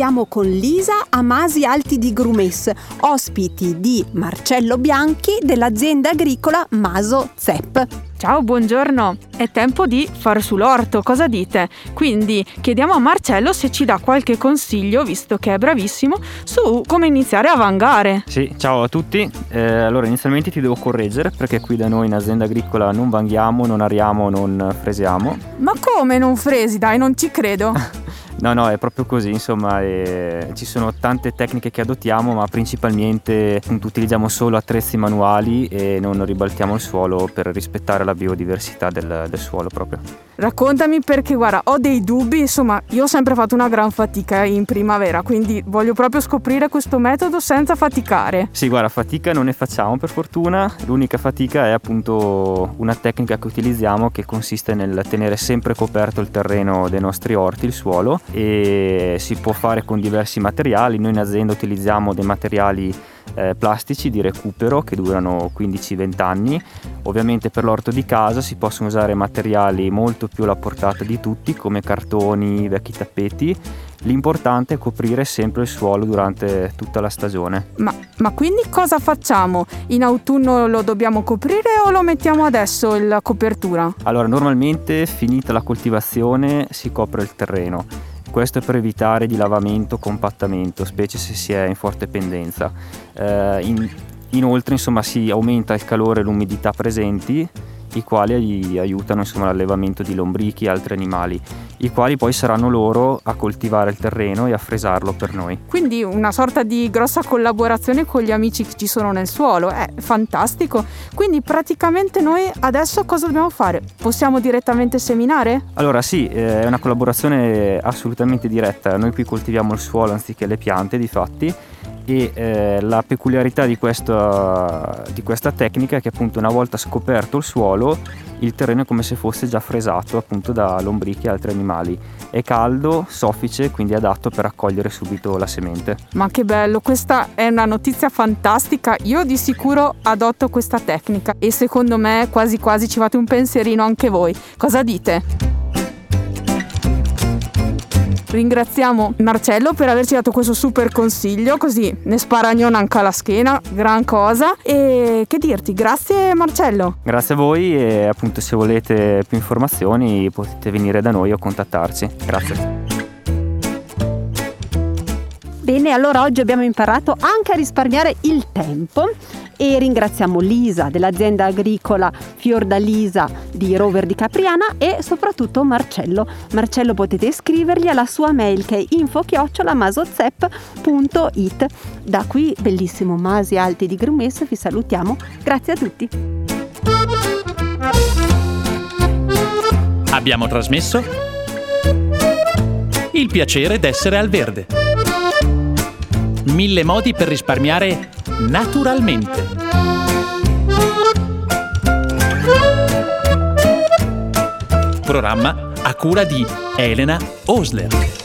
Siamo con Lisa Amasi Alti di Grumes, ospiti di Marcello Bianchi dell'azienda agricola Maso Zep. Ciao, buongiorno. È tempo di far sull'orto, cosa dite? Quindi chiediamo a Marcello se ci dà qualche consiglio, visto che è bravissimo, su come iniziare a vangare. Sì, ciao a tutti. Eh, allora, inizialmente ti devo correggere perché qui da noi in azienda agricola non vanghiamo, non ariamo, non fresiamo. Ma come non fresi? Dai, non ci credo. No, no, è proprio così, insomma, ci sono tante tecniche che adottiamo, ma principalmente utilizziamo solo attrezzi manuali e non ribaltiamo il suolo per rispettare la biodiversità del, del suolo proprio. Raccontami perché guarda, ho dei dubbi, insomma, io ho sempre fatto una gran fatica in primavera, quindi voglio proprio scoprire questo metodo senza faticare. Sì, guarda, fatica non ne facciamo per fortuna, l'unica fatica è appunto una tecnica che utilizziamo che consiste nel tenere sempre coperto il terreno dei nostri orti, il suolo, e si può fare con diversi materiali. Noi in azienda utilizziamo dei materiali eh, plastici di recupero che durano 15-20 anni. Ovviamente per l'orto di casa si possono usare materiali molto più alla portata di tutti come cartoni, vecchi tappeti. L'importante è coprire sempre il suolo durante tutta la stagione. Ma, ma quindi cosa facciamo? In autunno lo dobbiamo coprire o lo mettiamo adesso la copertura? Allora, normalmente finita la coltivazione si copre il terreno questo è per evitare dilavamento, compattamento, specie se si è in forte pendenza. Eh, in, inoltre insomma, si aumenta il calore e l'umidità presenti i quali aiutano insomma, l'allevamento di lombrichi e altri animali, i quali poi saranno loro a coltivare il terreno e a fresarlo per noi. Quindi una sorta di grossa collaborazione con gli amici che ci sono nel suolo, è fantastico. Quindi praticamente noi adesso cosa dobbiamo fare? Possiamo direttamente seminare? Allora sì, eh, è una collaborazione assolutamente diretta, noi qui coltiviamo il suolo anziché le piante di fatti e eh, la peculiarità di questa, di questa, tecnica è che appunto una volta scoperto il suolo il terreno è come se fosse già fresato appunto da lombrichi e altri animali. È caldo, soffice quindi adatto per raccogliere subito la semente. Ma che bello questa è una notizia fantastica. Io di sicuro adotto questa tecnica e secondo me quasi quasi ci fate un pensierino anche voi. Cosa dite? Ringraziamo Marcello per averci dato questo super consiglio, così ne sparagnona anche alla schiena, gran cosa. E che dirti, grazie Marcello. Grazie a voi e appunto se volete più informazioni potete venire da noi o contattarci. Grazie. Bene, allora oggi abbiamo imparato anche a risparmiare il tempo e ringraziamo Lisa dell'azienda agricola Fiordalisa di Rover di Capriana e soprattutto Marcello. Marcello potete scrivergli alla sua mail che è info-masozep.it. Da qui, bellissimo Masi Alti di Grumes, vi salutiamo. Grazie a tutti. Abbiamo trasmesso il piacere d'essere al verde. Mille modi per risparmiare naturalmente. Programma a cura di Elena Osler.